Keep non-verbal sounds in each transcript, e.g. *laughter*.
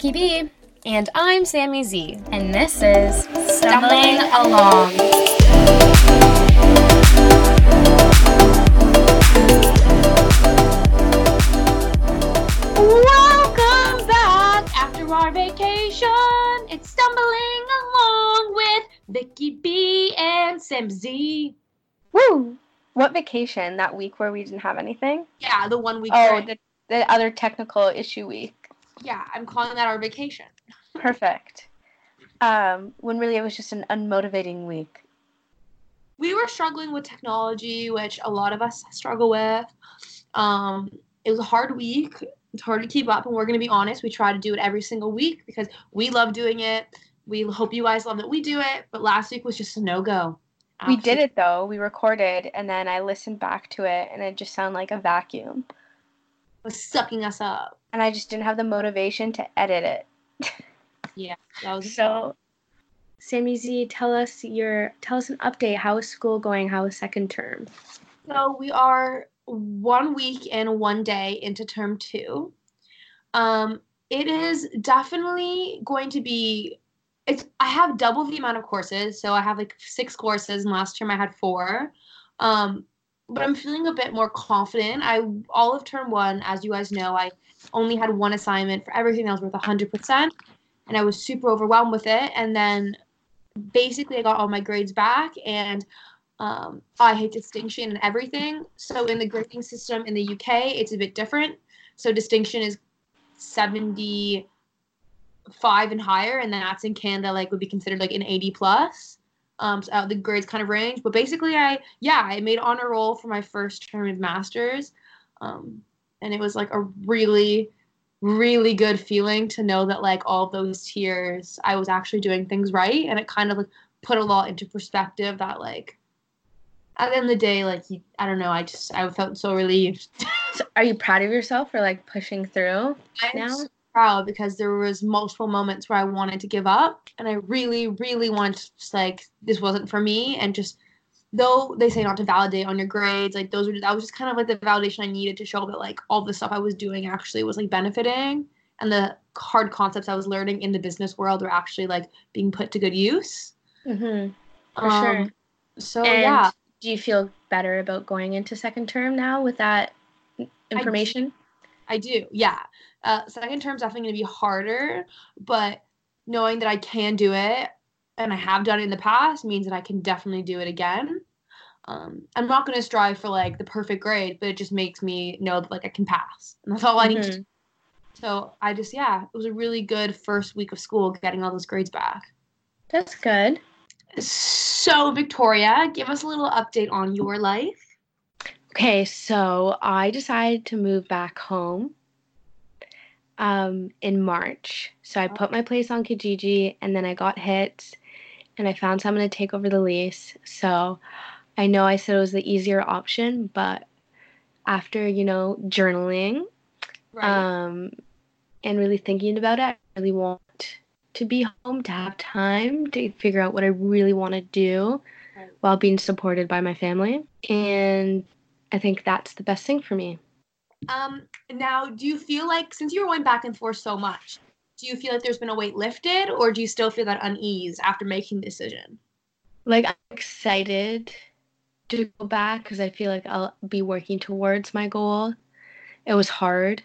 Vicky B. And I'm Sammy Z. And this is Stumbling Along. Welcome back after our vacation. It's stumbling along with Vicky B and Sam Z. Woo! What vacation? That week where we didn't have anything? Yeah, the one week. Oh, break. the, the other technical issue week. Yeah, I'm calling that our vacation. *laughs* Perfect. Um, when really it was just an unmotivating week. We were struggling with technology, which a lot of us struggle with. Um, it was a hard week. It's hard to keep up, and we're going to be honest. We try to do it every single week because we love doing it. We hope you guys love that we do it. But last week was just a no go. We did it though. We recorded and then I listened back to it and it just sounded like a vacuum. Was sucking us up. And I just didn't have the motivation to edit it. *laughs* Yeah, that was So Sammy Z, tell us your tell us an update. How is school going? How is second term? So we are one week and one day into term two. Um, it is definitely going to be. It's. I have double the amount of courses, so I have like six courses. And last term I had four. Um, but I'm feeling a bit more confident. I all of term one, as you guys know, I only had one assignment for everything that was worth 100%, and I was super overwhelmed with it. And then basically I got all my grades back and um, I hate distinction and everything. So in the grading system in the UK, it's a bit different. So distinction is 75 and higher, and that's in Canada like would be considered like an 80 plus. Um, so the grades kind of range, but basically, I yeah, I made honor roll for my first term of masters, um, and it was like a really, really good feeling to know that like all those tears, I was actually doing things right, and it kind of like put a lot into perspective that like at the end of the day, like you, I don't know, I just I felt so relieved. *laughs* So are you proud of yourself for like pushing through? I'm Now? so proud because there was multiple moments where I wanted to give up, and I really, really wanted to just like this wasn't for me, and just though they say not to validate on your grades, like those were that was just kind of like the validation I needed to show that like all the stuff I was doing actually was like benefiting, and the hard concepts I was learning in the business world were actually like being put to good use. Mm-hmm. For sure. So And yeah, do you feel better about going into second term now with that information? I do. Yeah. Uh, second term's definitely going to be harder, but knowing that I can do it and I have done it in the past means that I can definitely do it again. Um, I'm not going to strive for like the perfect grade, but it just makes me know that like I can pass, and that's all I need. To Mhm. So I just yeah, it was a really good first week of school getting all those grades back. That's good. So Victoria, give us a little update on your life. Okay, so I decided to move back home um, in March. So I put my place on Kijiji and then I got hit and I found someone to take over the lease. So I know I said it was the easier option, but after, you know, journaling um, and really thinking about it, I really want to be home, to have time to figure out what I really want to do Right. while being supported by my family. And I think that's the best thing for me. Um, now, do you feel like since you were going back and forth so much, do you feel like there's been a weight lifted, or do you still feel that unease after making the decision? Like, I'm excited to go back because I feel like I'll be working towards my goal. It was hard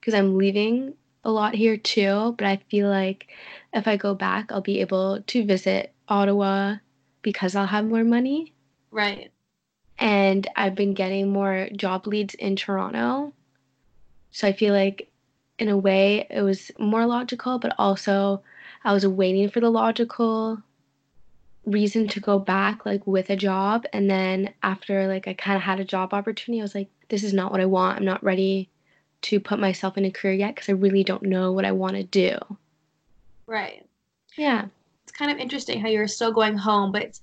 because I'm leaving a lot here too, but I feel like if I go back, I'll be able to visit Ottawa because I'll have more money. Right. and I've been getting more job leads in Toronto. So I feel like, in a way, it was more logical, but also I was waiting for the logical reason to go back, like with a job. And then after, like, I kind of had a job opportunity, I was like, this is not what I want. I'm not ready to put myself in a career yet because I really don't know what I want to do. Right. Yeah. It's kind of interesting how you're still going home, but it's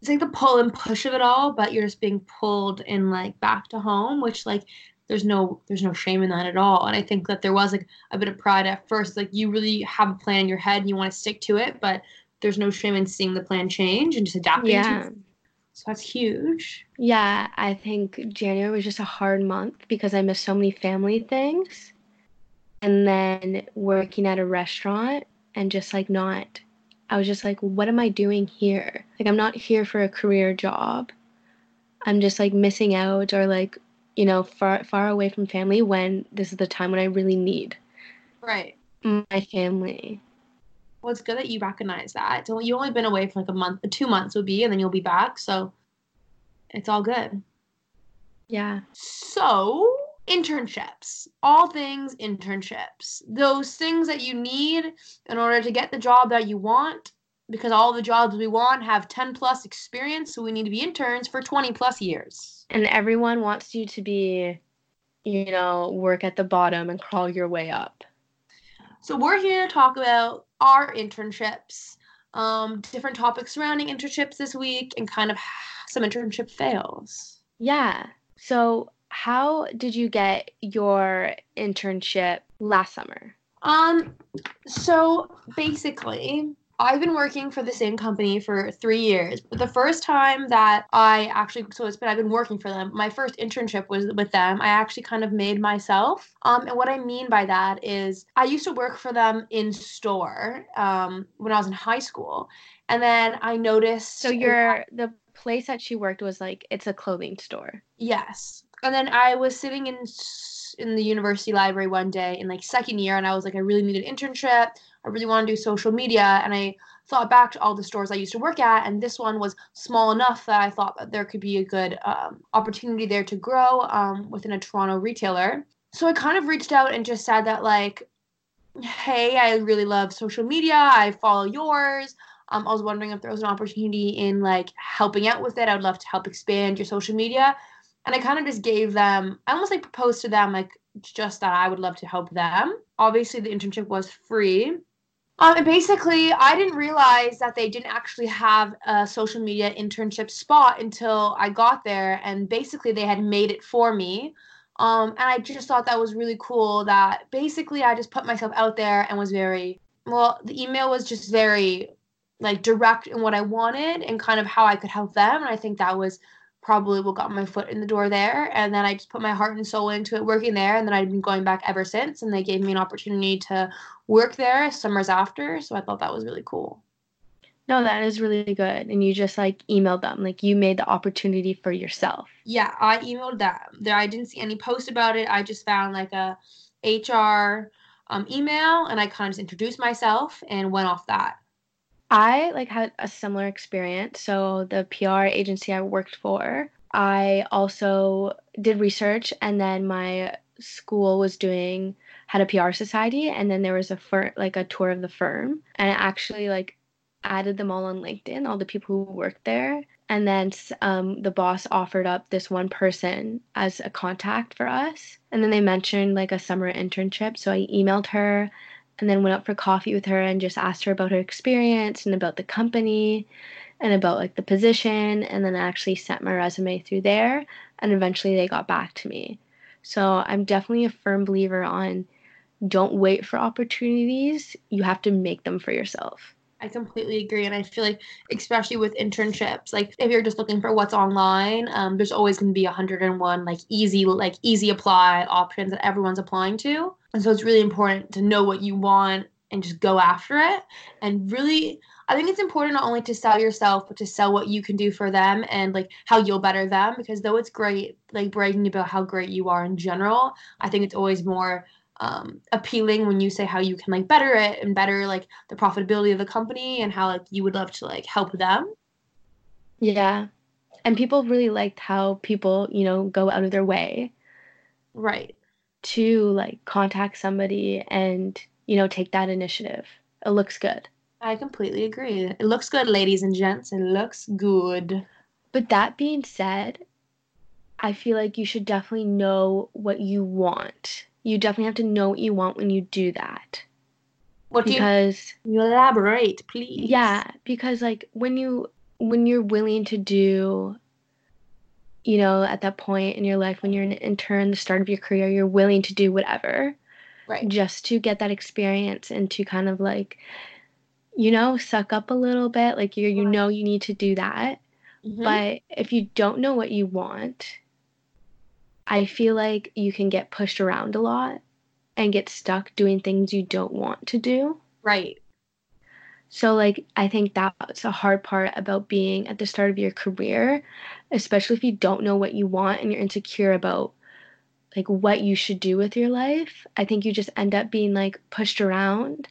it's like the pull and push of it all, but you're just being pulled in like back to home, which like there's no there's no shame in that at all. And I think that there was like a bit of pride at first, like you really have a plan in your head and you want to stick to it, but there's no shame in seeing the plan change and just adapting to Yeah. it. So that's huge. Yeah, I think January was just a hard month because I missed so many family things. and then working at a restaurant and just like not I was just like what am I doing here? Like I'm not here for a career job. I'm just like missing out or like you know far far away from family when this is the time when I really need Right. my family. Well, it's good that you recognize that. So you only been away for like a month, two months would be, and then you'll be back. So it's all good. Yeah. So internships, all things internships, those things that you need in order to get the job that you want. Because all the jobs we want have 10 plus experience, so we need to be interns for 20 plus years. And everyone wants you to be you know work at the bottom and crawl your way up. So we're here to talk about our internships, um, different topics surrounding internships this week, and kind of some internship fails. Yeah. So, how did you get your internship last summer? Um, so basically, I've been working for the same company for three years. But the first time that I actually, so it's been, I've been working for them. My first internship was with them. I actually kind of made myself. Um, and what I mean by that is I used to work for them in store um, when I was in high school. And then I noticed. So, your the place that she worked was like it's a clothing store. Yes. And then I was sitting in in the university library one day in like second year and I was like I really need an internship. I really want to do social media and I thought back to all the stores I used to work at and this one was small enough that I thought that there could be a good um, opportunity there to grow um, within a Toronto retailer. So I kind of reached out and just said that like hey, I really love social media. I follow yours. Um, I was wondering if there was an opportunity in like helping out with it. I would love to help expand your social media. And I kind of just gave them, I almost like proposed to them, like just that I would love to help them. Obviously, the internship was free. Um, and basically, I didn't realize that they didn't actually have a social media internship spot until I got there. And basically, they had made it for me. Um, and I just thought that was really cool that basically I just put myself out there and was very, well, the email was just very like direct in what I wanted and kind of how I could help them. And I think that was probably what got my foot in the door there. And then I just put my heart and soul into it working there. And then I've been going back ever since. And they gave me an opportunity to work there summers after. So I thought that was really cool. No, that is really good. And you just like emailed them, like you made the opportunity for yourself. Yeah, I emailed them. There, I didn't see any post about it. I just found like a HR um, email, and I kind of just introduced myself and went off that. I like had a similar experience. So the PR agency I worked for, I also did research and then my school was doing had a PR society and then there was a fir- like a tour of the firm and I actually like added them all on LinkedIn, all the people who worked there. And then um, the boss offered up this one person as a contact for us. And then they mentioned like a summer internship. So I emailed her and then went out for coffee with her and just asked her about her experience and about the company and about like the position and then I actually sent my resume through there and eventually they got back to me. So I'm definitely a firm believer on don't wait for opportunities. You have to make them for yourself. I completely agree, and I feel like, especially with internships, like if you're just looking for what's online, um, there's always going to be 101 like easy, like easy apply options that everyone's applying to, and so it's really important to know what you want and just go after it. And really, I think it's important not only to sell yourself, but to sell what you can do for them and like how you'll better them. Because though it's great, like bragging about how great you are in general, I think it's always more um, appealing when you say how you can like better it and better like the profitability of the company and how like you would love to like help them. Yeah. And people really liked how people, you know, go out of their way Right. To like contact somebody and, you know, take that initiative. It looks good. I completely agree. It looks good, ladies and gents. It looks good. But that being said, I feel like you should definitely know what you want. You definitely have to know what you want when you do that. What do Because you, you elaborate, please? yeah, because like when you when you're willing to do you know, at that point in your life when you're an intern, the start of your career, you're willing to do whatever Right. just to get that experience and to kind of like you know, suck up a little bit, like you you Right. know you need to do that. Mhm. But if you don't know what you want, I feel like you can get pushed around a lot. and get stuck doing things you don't want to do. Right. So, like, I think that's a hard part about being at the start of your career, especially if you don't know what you want and you're insecure about like what you should do with your life. I think you just end up being like pushed around.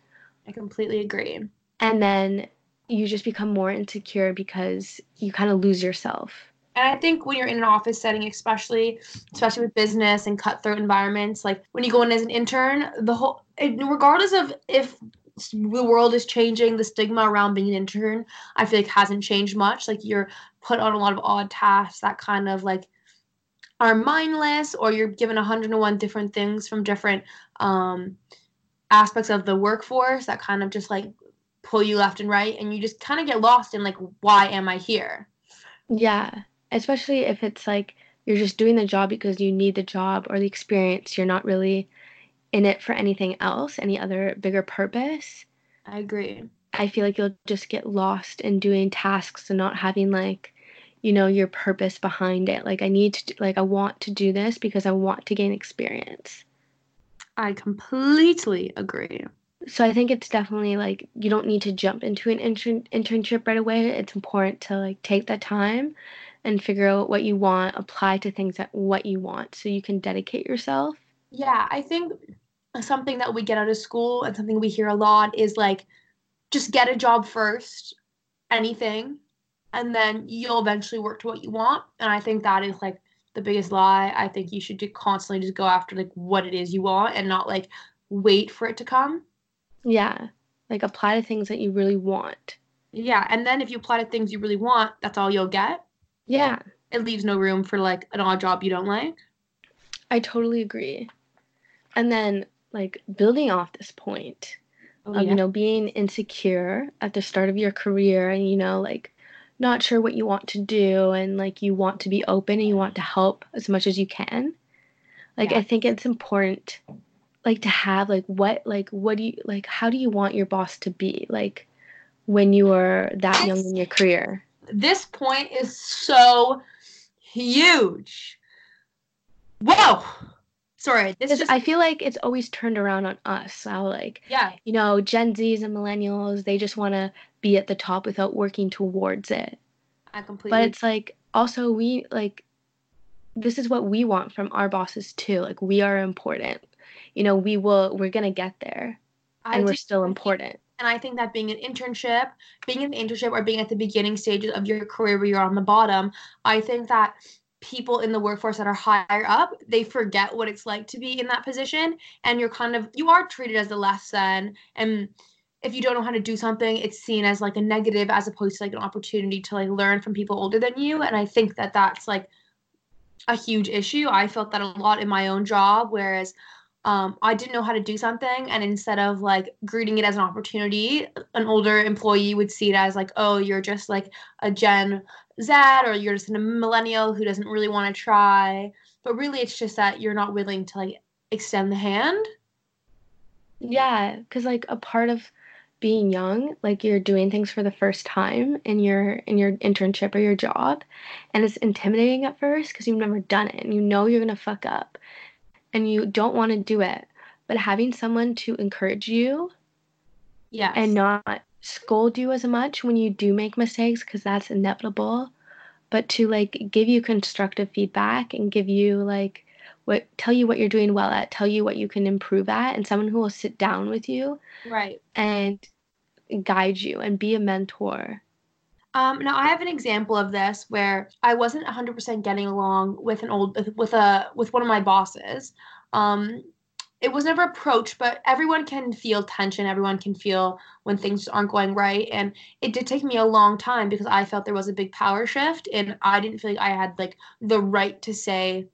I completely agree. And then you just become more insecure because you kind of lose yourself. And I think when you're in an office setting, especially especially with business and cutthroat environments, like when you go in as an intern, the whole regardless of if the world is changing, the stigma around being an intern, I feel like hasn't changed much. Like you're put on a lot of odd tasks that kind of like are mindless, or you're given 101 different things from different um, aspects of the workforce that kind of just like pull you left and right, and you just kind of get lost in like, why am I here? Yeah, especially if it's like you're just doing the job because you need the job or the experience. You're not really in it for anything else, any other bigger purpose. I agree. I feel like you'll just get lost in doing tasks and not having like, you know, your purpose behind it. Like I need to like I want to do this because I want to gain experience. I completely agree. So I think it's definitely like you don't need to jump into an intern- internship right away. It's important to like take that time and figure out what you want, apply to things that what you want so you can dedicate yourself. Yeah, I think something that we get out of school and something we hear a lot is like just get a job first, anything, and then you'll eventually work to what you want. And I think that is like the biggest lie. I think you should constantly just go after like what it is you want and not like wait for it to come. Yeah. Like apply to things that you really want. Yeah, and then if you apply to things you really want, that's all you'll get. Yeah. It leaves no room for like an odd job you don't like. I totally agree. And then like building off this point oh, of yeah. you know being insecure at the start of your career and you know like not sure what you want to do and like you want to be open and you want to help as much as you can. Like yeah. I think it's important like to have like what like what do you like how do you want your boss to be like when you are that young in your career this point is so huge whoa sorry this just... i feel like it's always turned around on us so like yeah you know gen z's and millennials they just want to be at the top without working towards it i completely but it's like also we like this is what we want from our bosses too like we are important you know, we will we're gonna get there. I and we're still important. And I think that being an internship, being an internship or being at the beginning stages of your career where you're on the bottom, I think that people in the workforce that are higher up, they forget what it's like to be in that position. And you're kind of you are treated as a less than and if you don't know how to do something, it's seen as like a negative as opposed to like an opportunity to like learn from people older than you. And I think that that's like a huge issue. I felt that a lot in my own job, whereas um, I didn't know how to do something, and instead of like greeting it as an opportunity, an older employee would see it as like, oh, you're just like a Gen Z or you're just a millennial who doesn't really want to try. But really, it's just that you're not willing to like extend the hand. Yeah, because like a part of being young, like you're doing things for the first time in your in your internship or your job, and it's intimidating at first because you've never done it and you know you're gonna fuck up and you don't want to do it, but having someone to encourage you yes. and not scold you as much when you do make mistakes because that's inevitable, but to like give you constructive feedback and give you like what tell you what you're doing well at, tell you what you can improve at, and someone who will sit down with you, right, and guide you and be a mentor. Um, now I have an example of this where I wasn't 100% getting along with an old with a with one of my bosses. Um, it was never approached, but everyone can feel tension. Everyone can feel when things aren't going right, and it did take me a long time because I felt there was a big power shift, and I didn't feel like I had like the right to say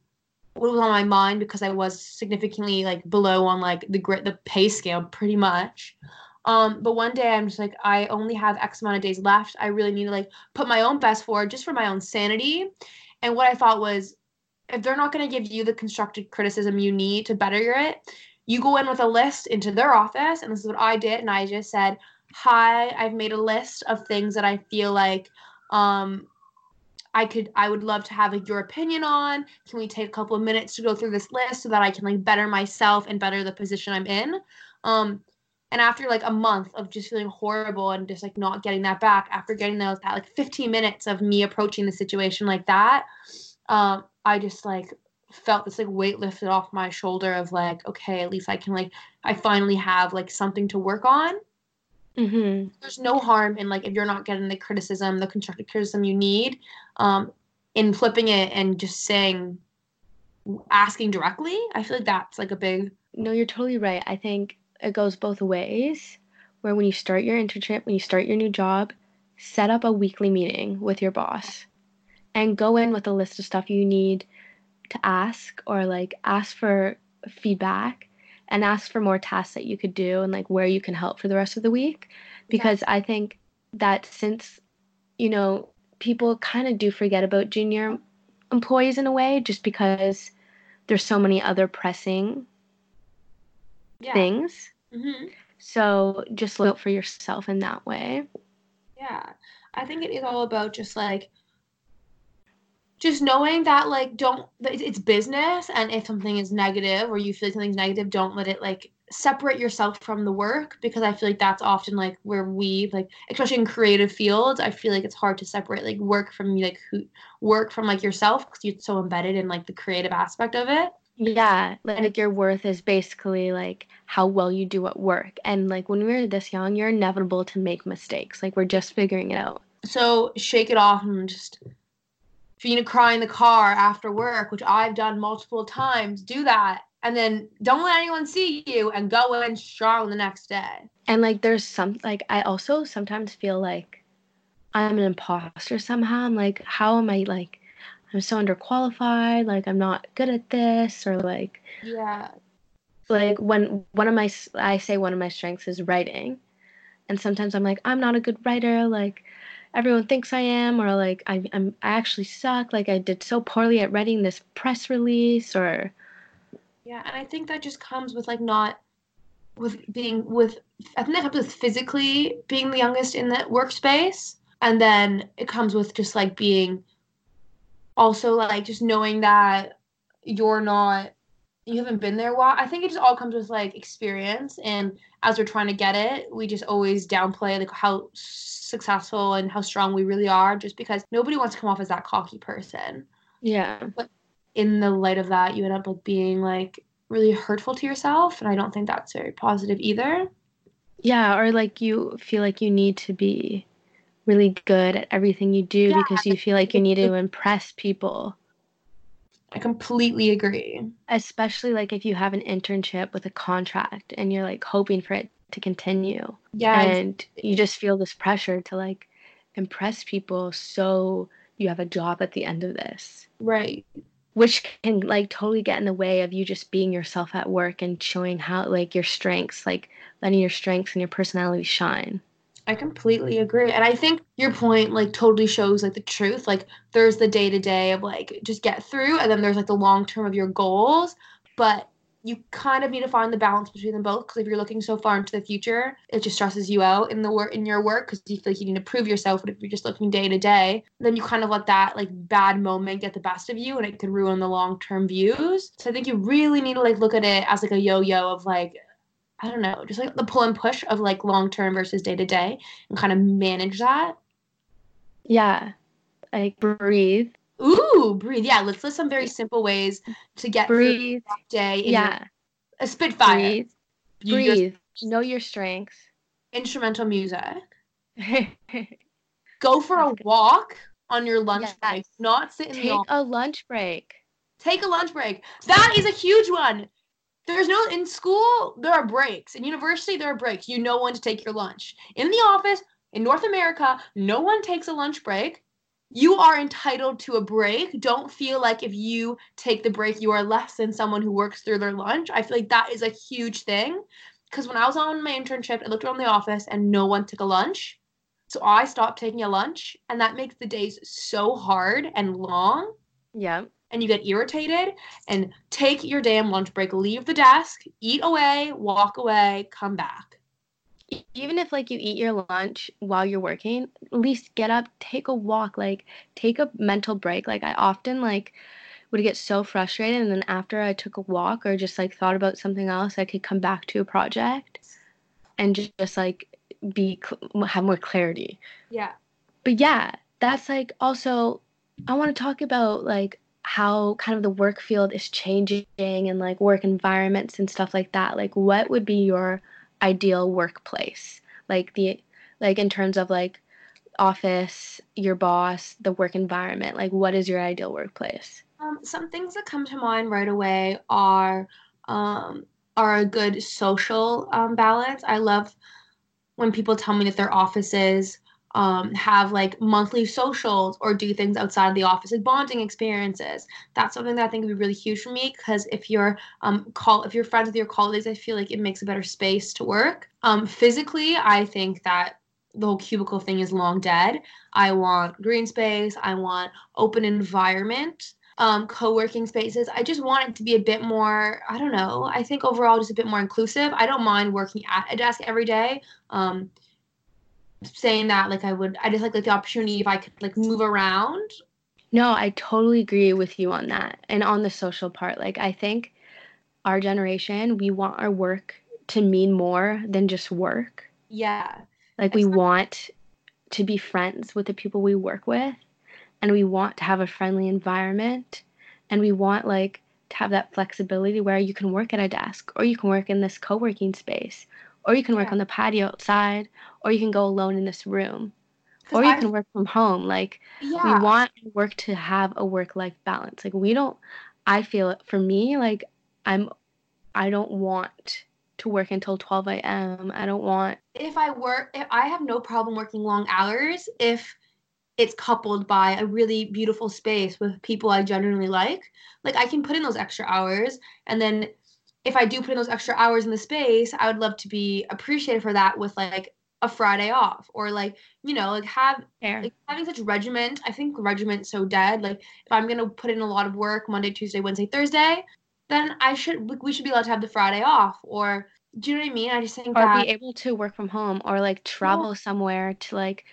what was on my mind because I was significantly like below on like the grit the pay scale pretty much. Um, but one day I'm just like, I only have X amount of days left. I really need to like put my own best forward just for my own sanity. And what I thought was, if they're not going to give you the constructive criticism you need to better it, you go in with a list into their office. And this is what I did. And I just said, Hi, I've made a list of things that I feel like um, I could I would love to have like your opinion on. Can we take a couple of minutes to go through this list so that I can like better myself and better the position I'm in? Um and after like a month of just feeling horrible and just like not getting that back after getting those that like 15 minutes of me approaching the situation like that um i just like felt this like weight lifted off my shoulder of like okay at least i can like i finally have like something to work on Mm-hmm. there's no harm in like if you're not getting the criticism the constructive criticism you need um in flipping it and just saying asking directly i feel like that's like a big No, you're totally right. I think it goes both ways. Where when you start your internship, when you start your new job, set up a weekly meeting with your boss and go in with a list of stuff you need to ask or like ask for feedback and ask for more tasks that you could do and like where you can help for the rest of the week because I think that since you know people kind of do forget about junior employees in a way just because there's so many other pressing yeah things. hmm So just look out for yourself in that way. Yeah. I think it is all about just like just knowing that like don't it's- it's business and if something is negative or you feel like something's negative, don't let it like separate yourself from the work because I feel like that's often like where we like especially in creative fields, I feel like it's hard to separate like work from like who work from like yourself because you're so embedded in like the creative aspect of it. Yeah, like your worth is basically like how well you do at work. And like when we're this young, you're inevitable to make mistakes. Like we're just figuring it out. So shake it off and just if you need to cry in the car after work, which I've done multiple times, do that. And then don't let anyone see you and go in strong the next day. And like there's some like I also sometimes feel like I'm an imposter somehow. I'm like, how am I like I'm so underqualified, like I'm not good at this or like Yeah. like when one of my I say one of my strengths is writing, and sometimes I'm like I'm not a good writer, like everyone thinks I am, or like I, I'm I actually suck, like I did so poorly at writing this press release, or Yeah. And I think that just comes with like not with being with I think that comes with physically being the youngest in the workspace. And then it comes with just like being also like just knowing that you're not you haven't been there a while. I think it just all comes with like experience and as we're trying to get it, we just always downplay like how successful and how strong we really are just because nobody wants to come off as that cocky person. yeah, But In the light of that, you end up like being like really hurtful to yourself and I don't think that's very positive either. yeah, or like you feel like you need to be really good at everything you do Yeah. because you feel like you need to impress people. I completely agree. Especially like if you have an internship with a contract and you're like hoping for it to continue. Yeah, and you just feel this pressure to like impress people so you have a job at the end of this right. which can like totally get in the way of you just being yourself at work and showing how like your strengths like letting your strengths and your personality shine I completely agree. And I think your point like totally shows like the truth. Like there's the day to day of like just get through and then there's like the long term of your goals. But you kind of need to find the balance between them both because if you're looking so far into the future, it just stresses you out in the work in your work because you feel like you need to prove yourself. But if you're just looking day to day, then you kind of let that like bad moment get the best of you and it could ruin the long term views. So I think you really need to like look at it as like a yo yo of like I don't know, just like the pull and push of like long term versus day to day and kind of manage that. yeah like breathe Ooh, breathe. Yeah, let's list some very simple ways to get breathe through the day. In yeah a Spitfire. breathe You just- know your strengths instrumental music. *laughs* Go for a good. walk on your lunch Yes. break. Not sit in the take office. a lunch break Take a lunch break. That is a huge one. There's no in school. There are breaks. In university, there are breaks. You know when to take your lunch. In the office, in North America, no one takes a lunch break. You are entitled to a break. Don't feel like if you take the break, you are less than someone who works through their lunch. I feel like that is a huge thing. Because when I was on my internship, I looked around the office and no one took a lunch. So I stopped taking a lunch, and that makes the days so hard and long yeah and you get irritated and take your damn lunch break leave the desk eat away walk away come back even if like you eat your lunch while you're working, at least get up, take a walk, like take a mental break. Like I often like would get so frustrated and then after I took a walk or just like thought about something else, I could come back to a project and just, just like be cl- have more clarity. Yeah. But yeah, that's like also I want to talk about like how kind of the work field is changing and like work environments and stuff like that. Like what would be your ideal workplace? Like the like in terms of like office, your boss, the work environment. Like what is your ideal workplace? Um, some things that come to mind right away are um, are a good social um, balance. I love when people tell me that their offices um, have like monthly socials or do things outside of the office, like bonding experiences. That's something that I think would be really huge for me because if you're um, call if you're friends with your colleagues, I feel like it makes a better space to work. Um, physically, I think that the whole cubicle thing is long dead. I want green space. I want open environment. Um, co-working spaces. I just want it to be a bit more. I don't know. I think overall just a bit more inclusive. I don't mind working at a desk every day. Um, saying that like I would I just like like the opportunity if I could like move around. No, I totally agree with you on that. And on the social part, like I think our generation, we want our work to mean more than just work. Yeah. Like we want to be friends with the people we work with and we want to have a friendly environment and we want like to have that flexibility where you can work at a desk or you can work in this co-working space or you can work Yeah. on the patio outside or you can go alone in this room or you I- can work from home like Yeah. we want work to have a work life balance like we don't i feel for me like i'm i don't want to work until 12 a.m i don't want if I work, if I have no problem working long hours if it's coupled by a really beautiful space with people I genuinely like. Like I can put in those extra hours, and then if I do put in those extra hours in the space, I would love to be appreciated for that with like a Friday off or like you know like have like having such regiment. I think regiment's so dead. Like if I'm gonna put in a lot of work Monday, Tuesday, Wednesday, Thursday, then I should we- we should be allowed to have the Friday off or. Do you know what I mean? I just think or that be able to work from home or like travel somewhere to like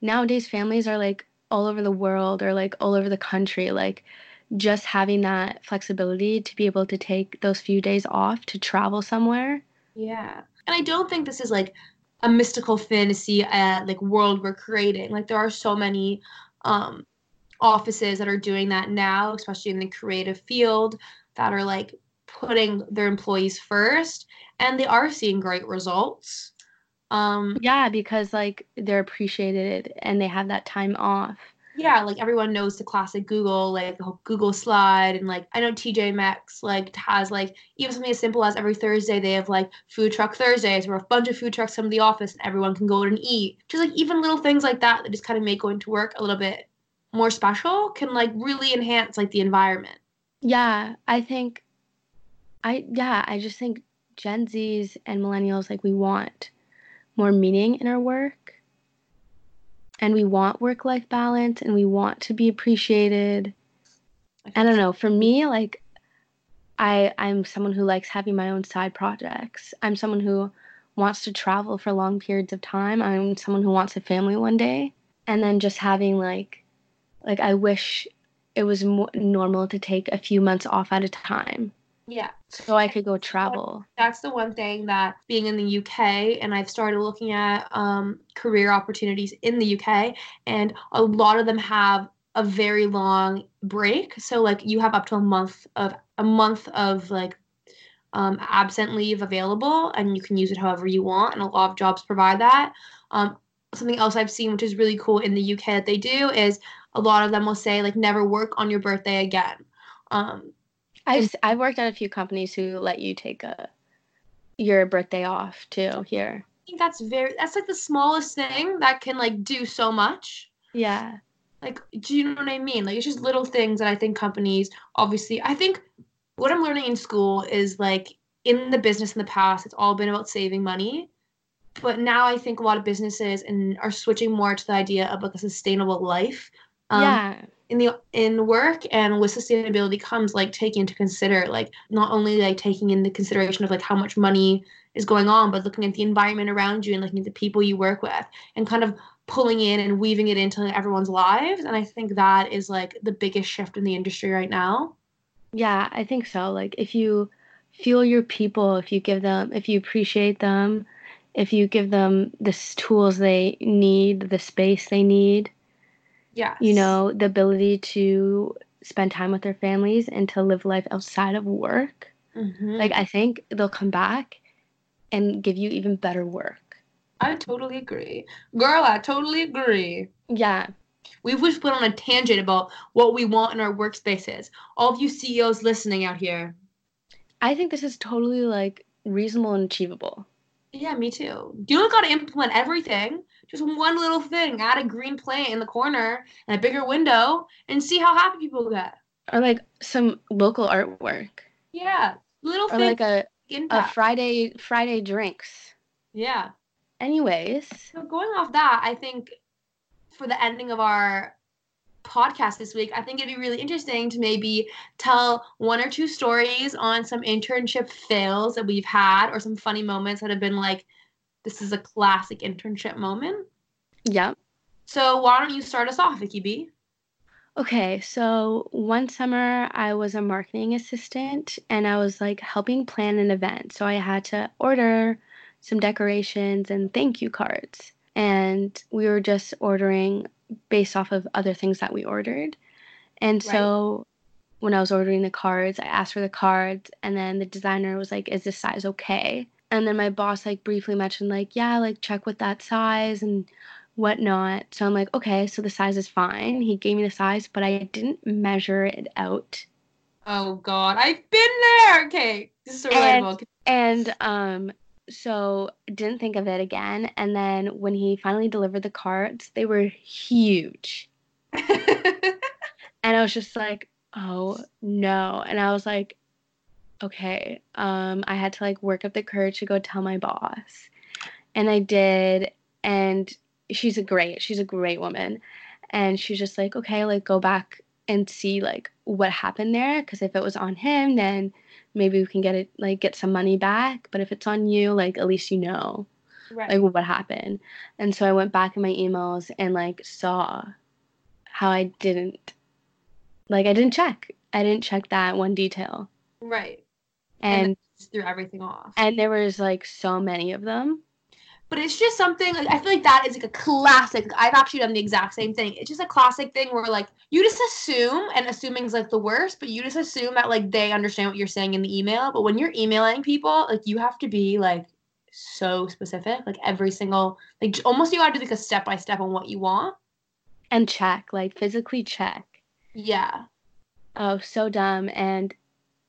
nowadays families are like all over the world or like all over the country like just having that flexibility to be able to take those few days off to travel somewhere Yeah. And I don't think this is like a mystical fantasy uh, like world we're creating. Like there are so many um offices that are doing that now, especially in the creative field that are like putting their employees first and they are seeing great results. Um yeah because like they're appreciated and they have that time off yeah, like everyone knows the classic Google, like the whole Google slide, and like I know TJ Maxx like has like even something as simple as every Thursday they have like food truck Thursdays where a bunch of food trucks come to the office and everyone can go and eat. Just like even little things like that that just kind of make going to work a little bit more special can like really enhance like the environment. yeah i think i yeah i just think gen z's and millennials like we want more meaning in our work and we want work life balance and we want to be appreciated I don't know. For me, like I I'm someone who likes having my own side projects. I'm someone who wants to travel for long periods of time. I'm someone who wants a family one day. And then just having like like I wish it was more normal to take a few months off at a time Yeah. so I could go travel. that's the one thing that being in the UK and I've started looking at um, career opportunities in the UK and a lot of them have a very long break so like you have up to a month of a month of like um, absent leave available and you can use it however you want and a lot of jobs provide that um, something else I've seen which is really cool in the UK that they do is a lot of them will say like never work on your birthday again um, I've I've worked at a few companies who let you take a your birthday off too here. I think that's very that's like the smallest thing that can like do so much Yeah. like do you know what i mean like it's just little things that i think companies obviously i think what i'm learning in school is like in the business in the past it's all been about saving money but now i think a lot of businesses and are switching more to the idea of like a sustainable life um, yeah. In the in work and with sustainability comes like taking into consider like not only like taking into consideration of like how much money is going on but looking at the environment around you and looking at the people you work with and kind of pulling in and weaving it into everyone's lives and i think that is like the biggest shift in the industry right now Yeah, I think so. Like if you feel your people, if you give them, if you appreciate them, if you give them the tools they need, the space they need, yeah you know, the ability to spend time with their families and to live life outside of work, hmm like I think they'll come back and give you even better work. i totally agree girl i totally agree Yeah. We've just put on a tangent about what we want in our workspaces. All of you CEOs listening out here. I think this is totally like reasonable and achievable. Yeah, me too. You don't got to implement everything. Just one little thing. Add a green plant in the corner and a bigger window, and see how happy people get. Or like some local artwork. Yeah, little Or like a, a. Friday Friday drinks. yeah. Anyways, So going off that, I think for the ending of our podcast this week, I think it'd be really interesting to maybe tell one or two stories on some internship fails that we've had or some funny moments that have been like, this is a classic internship moment. Yep. So why don't you start us off, Vicky B? Okay, so one summer I was a marketing assistant and I was like helping plan an event. So I had to order some decorations and thank you cards. And we were just ordering based off of other things that we ordered. And Right. so when I was ordering the cards, I asked for the cards and then the designer was like, "Is this size okay?" And then my boss like briefly mentioned like, "Yeah, like check with that size and whatnot. So I'm like, okay, so the size is fine. He gave me the size, but I didn't measure it out. Oh God, I've been there. Okay, this is so And- relatable. And um so didn't think of it again. And then when he finally delivered the cards, they were huge. *laughs* And I was just like, oh no. And I was like, okay. Um, I had to like work up the courage to go tell my boss. And I did. And she's a great, she's a great woman. And she's just like, okay, like go back and see like what happened there. Cause if it was on him, then maybe we can get it like get some money back. But if it's on you, like at least you know right. like what happened. And so I went back in my emails and like saw how I didn't like I didn't check. I didn't check that one detail. right. And And threw everything off. and there was like so many of them. But it's just something like I feel like that is like a classic. I've actually done the exact same thing. It's just a classic thing where like you just assume, and assuming is like the worst, but you just assume that like they understand what you're saying in the email. But when you're emailing people, like you have to be like so specific, like every single like almost you gotta do like a step by step on what you want. And check, like physically check. Yeah. Oh, so dumb. And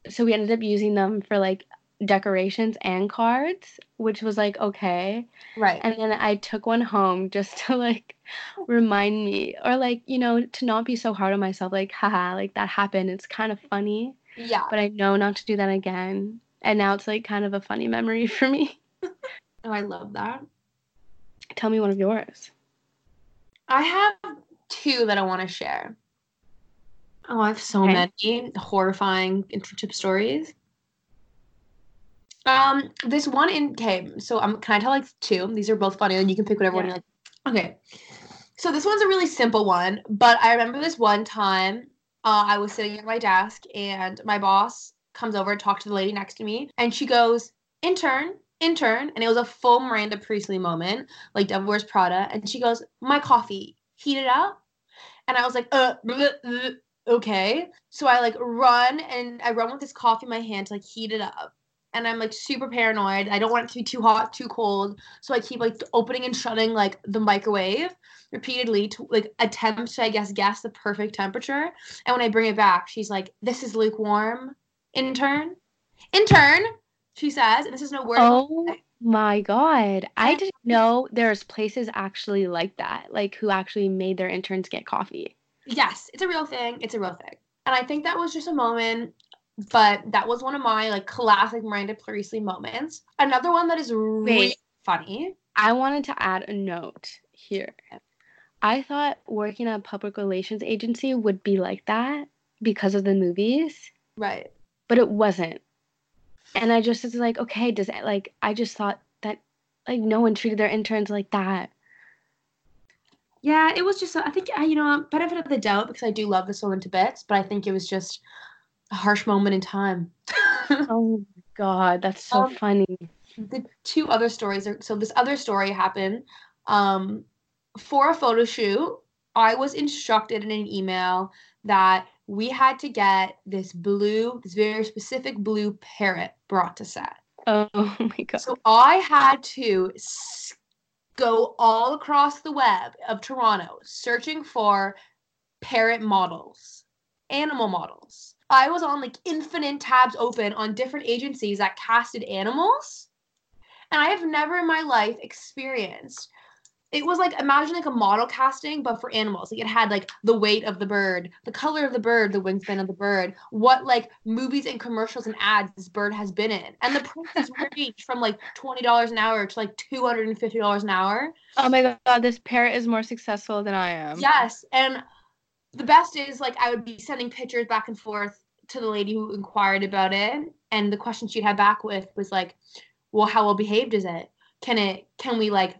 so we ended up using them for like decorations and cards, which was like okay. Right. And then I took one home just to like remind me or like, you know, to not be so hard on myself like haha, like that happened. It's kind of funny, yeah. but I know not to do that again. And now it's like kind of a funny memory *laughs* for me. Oh, I love that. Tell me one of yours. I have two that I want to share. Oh, I have so Okay. many horrifying internship stories. Um, this one in okay, so um, can I tell like two? These are both funny, and you can pick whatever one you like. Okay, so this one's a really simple one, but I remember this one time uh, I was sitting at my desk, and my boss comes over to talk to the lady next to me, and she goes, "Intern, intern," and it was a full Miranda Priestly moment, like Devil Wears Prada, and she goes, "My coffee, heat it up," and I was like, "Uh." bleh, *laughs* bleh, Okay, so I like run and I run with this coffee in my hand to like heat it up and I'm like super paranoid. I don't want it to be too hot, too cold. So I keep like opening and shutting like the microwave repeatedly to like attempt to I guess guess the perfect temperature. And when I bring it back, she's like, "This is lukewarm." Intern, intern, she says, and this is no word. Oh my god. I didn't know there's places actually like that, like who actually made their interns get coffee. Yes, it's a real thing. It's a real thing. And I think that was just a moment, but that was one of my like classic Miranda Priestly moments. Another one that is really Wait. funny. I wanted to add a note here. I thought working at a public relations agency would be like that because of the movies, Right. but it wasn't. And I just was like, okay, does it like I just thought that like no one treated their interns like that. Yeah, it was just, I think, you know, benefit of the doubt because I do love this woman to bits, but I think it was just a harsh moment in time. *laughs* Oh my god, that's so Um, funny. the two other stories are so this other story happened um, for a photo shoot. I was instructed in an email that we had to get this blue, this very specific blue parrot brought to set. Oh *laughs* my god. So I had to go all across the web of Toronto searching for parrot models, animal models. I was on like infinite tabs open on different agencies that casted animals. And I have never in my life experienced it was like imagine like a model casting but for animals like it had like the weight of the bird the color of the bird the wingspan of the bird what like movies and commercials and ads this bird has been in and the prices *laughs* range from like $20 an hour to like $250 an hour Oh my god, this parrot is more successful than I am. yes and the best is like i would be sending pictures back and forth to the lady who inquired about it and the question she'd have back with was like well how well behaved is it? Can it can we like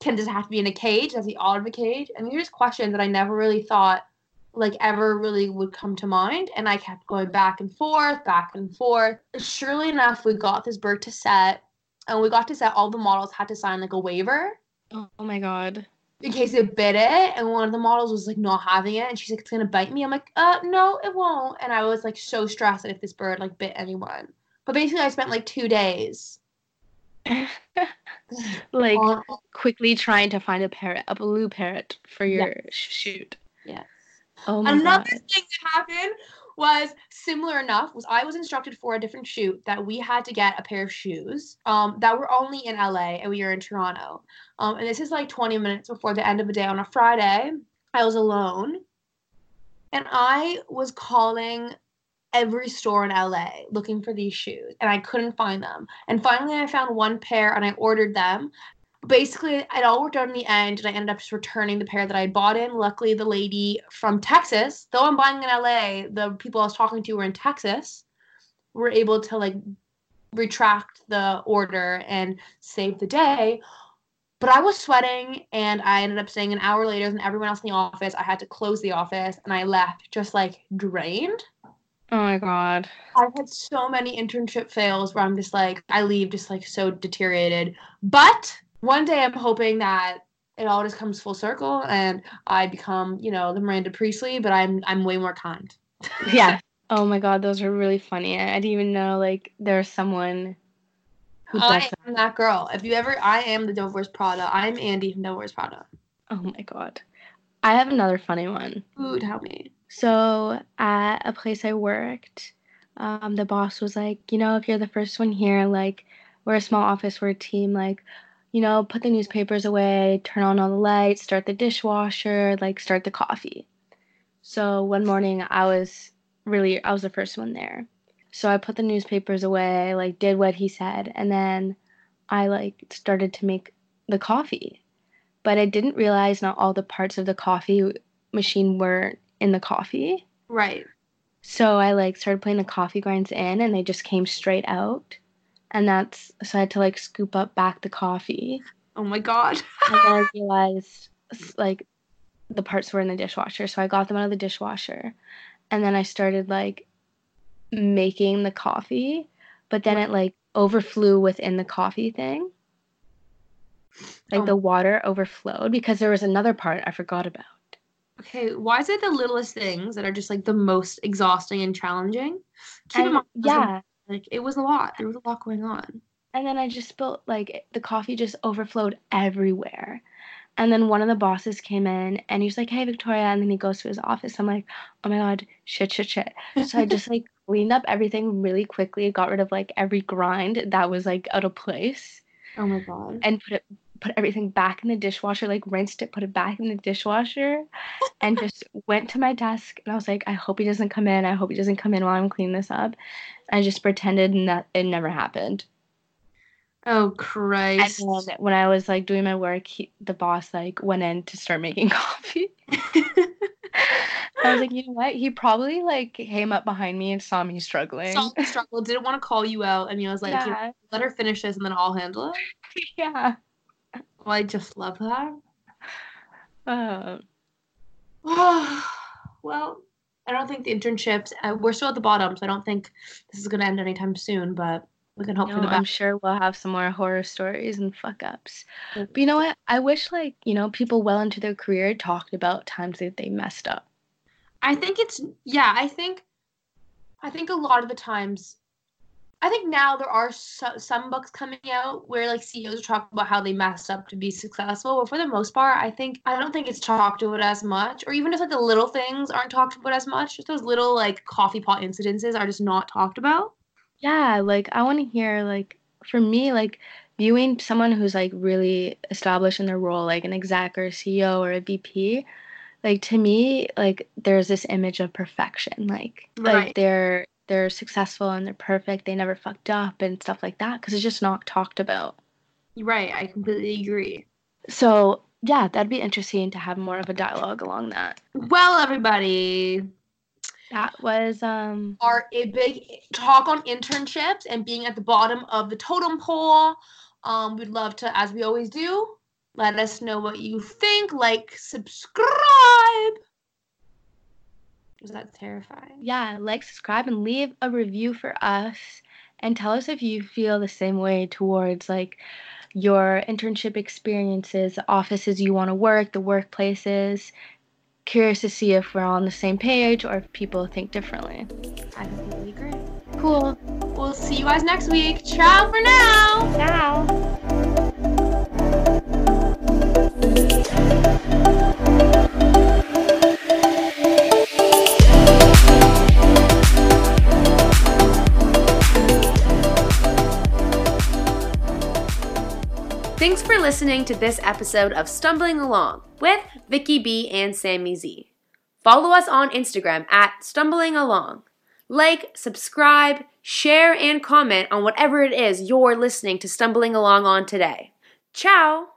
can does it have to be in a cage? Does he out of a cage? And these are just questions that i never really thought like ever really would come to mind and i kept going back and forth back and forth. Surely enough we got this bird to set and we got to set all the models had to sign like a waiver. Oh my god. In case it bit it and one of the models was like not having it and she's like it's gonna bite me i'm like uh no it won't and i was like so stressed that if this bird like bit anyone but basically i spent like two days *laughs* like on quickly trying to find a parrot, a blue parrot for your Yes. shoot. Yes. Oh my Another god. thing that happened was similar enough was I was instructed for a different shoot that we had to get a pair of shoes um, that were only in LA and we were in Toronto. Um, and this is like 20 minutes before the end of the day on a Friday. I was alone and I was calling every store in LA looking for these shoes and I couldn't find them. And finally I found one pair and I ordered them. Basically, it all worked out in the end, and I ended up just returning the pair that I had bought in. Luckily, the lady from Texas, though I'm buying in LA, the people I was talking to were in Texas, were able to like retract the order and save the day. But I was sweating, and I ended up staying an hour later than everyone else in the office. I had to close the office, and I left just like drained. Oh my god. I've had so many internship fails where I'm just like, I leave just like so deteriorated. But one day I'm hoping that it all just comes full circle and I become, you know, the Miranda Priestly, but I'm I'm way more kind. *laughs* Yeah. Oh my god, those are really funny. I, I didn't even know like there's someone who does I that. am that girl. If you ever I am the Devil Wears Prada. I'm Andy from Devil Wears Prada. Oh my god. I have another funny one. Ooh, tell me. So at a place I worked, um, the boss was like, you know, if you're the first one here, like we're a small office, we're a team, like, you know, put the newspapers away, turn on all the lights, start the dishwasher, like start the coffee. So one morning I was really I was the first one there. So I put the newspapers away, like did what he said, and then I like started to make the coffee. But I didn't realize not all the parts of the coffee machine were in the coffee. Right. So I like started putting the coffee grinds in and they just came straight out. And that's so I had to like scoop up back the coffee. Oh my god. *laughs* And then I realized like the parts were in the dishwasher. So I got them out of the dishwasher. And then I started like making the coffee, but then it like overflew within the coffee thing. Like Oh. the water overflowed because there was another part I forgot about. Okay, why is it the littlest things that are just like the most exhausting and challenging? Keep And- mind, it was yeah. Like it was a lot. There was a lot going on. And then I just spilled like the coffee just overflowed everywhere. And then one of the bosses came in and he was like, Hey Victoria and then he goes to his office. I'm like, Oh my god, shit, shit, shit. So I just *laughs* like cleaned up everything really quickly, got rid of like every grind that was like out of place Oh my god. and put it put everything back in the dishwasher, like rinsed it, put it back in the dishwasher, and *laughs* just went to my desk and I was like, I hope he doesn't come in. I hope he doesn't come in while I'm cleaning this up. I just pretended that it never happened. Oh And Christ. then when I was like doing my work, he, the boss like went in to start making *laughs* coffee. *laughs* I was like, you know what? He probably like came up behind me and saw me struggling. Saw the struggle, didn't want to call you out, and he was like, yeah, let her finish this and then I'll handle it. yeah. Well, I just love that. Uh, *sighs* well, I don't think the internships, uh, we're still at the bottom, so I don't think this is going to end anytime soon, but we can hope you for the best. I'm sure we'll have some more horror stories and fuck ups. But you know what? I wish like you know people well into their career talked about times that they messed up. I think it's, yeah, I think, I think a lot of the times, I think now there are so, some books coming out where like CEOs talk about how they messed up to be successful, but for the most part, I think, I don't think it's talked about as much, or even just like the little things aren't talked about as much. Just those little like coffee pot incidences are just not talked about. Yeah, like I want to hear like for me like viewing someone who's like really established in their role like an exec or a CEO or a VP like to me like there's this image of perfection like Right. like they're they're successful and they're perfect they never fucked up and stuff like that because it's just not talked about Right, I completely agree. so yeah that'd be interesting to have more of a dialogue along that Well, everybody, that was um our a big talk on internships and being at the bottom of the totem pole. Um, we'd love to, as we always do, let us know what you think. Like, subscribe. Was that terrifying? yeah like subscribe and leave a review for us and tell us if you feel the same way towards like your internship experiences the offices you want to work the workplaces curious to see if we're all on the same page or if people think differently I completely agree. cool We'll see you guys next week. Ciao for now. ciao Thanks for listening to this episode of Stumbling Along with Vicky B and Sammy Z. Follow us on Instagram at Stumbling Along. Like, subscribe, share, and comment on whatever it is you're listening to Stumbling Along on today. Ciao!